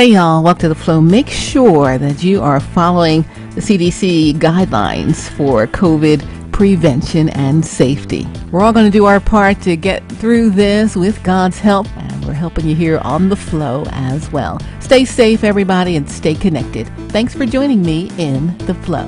Hey, y'all, welcome to the flow. Make sure that you are following the CDC guidelines for COVID prevention and safety. We're all going to do our part to get through this with God's help, and we're helping you here on the flow as well. Stay safe, everybody, and stay connected. Thanks for joining me in the flow.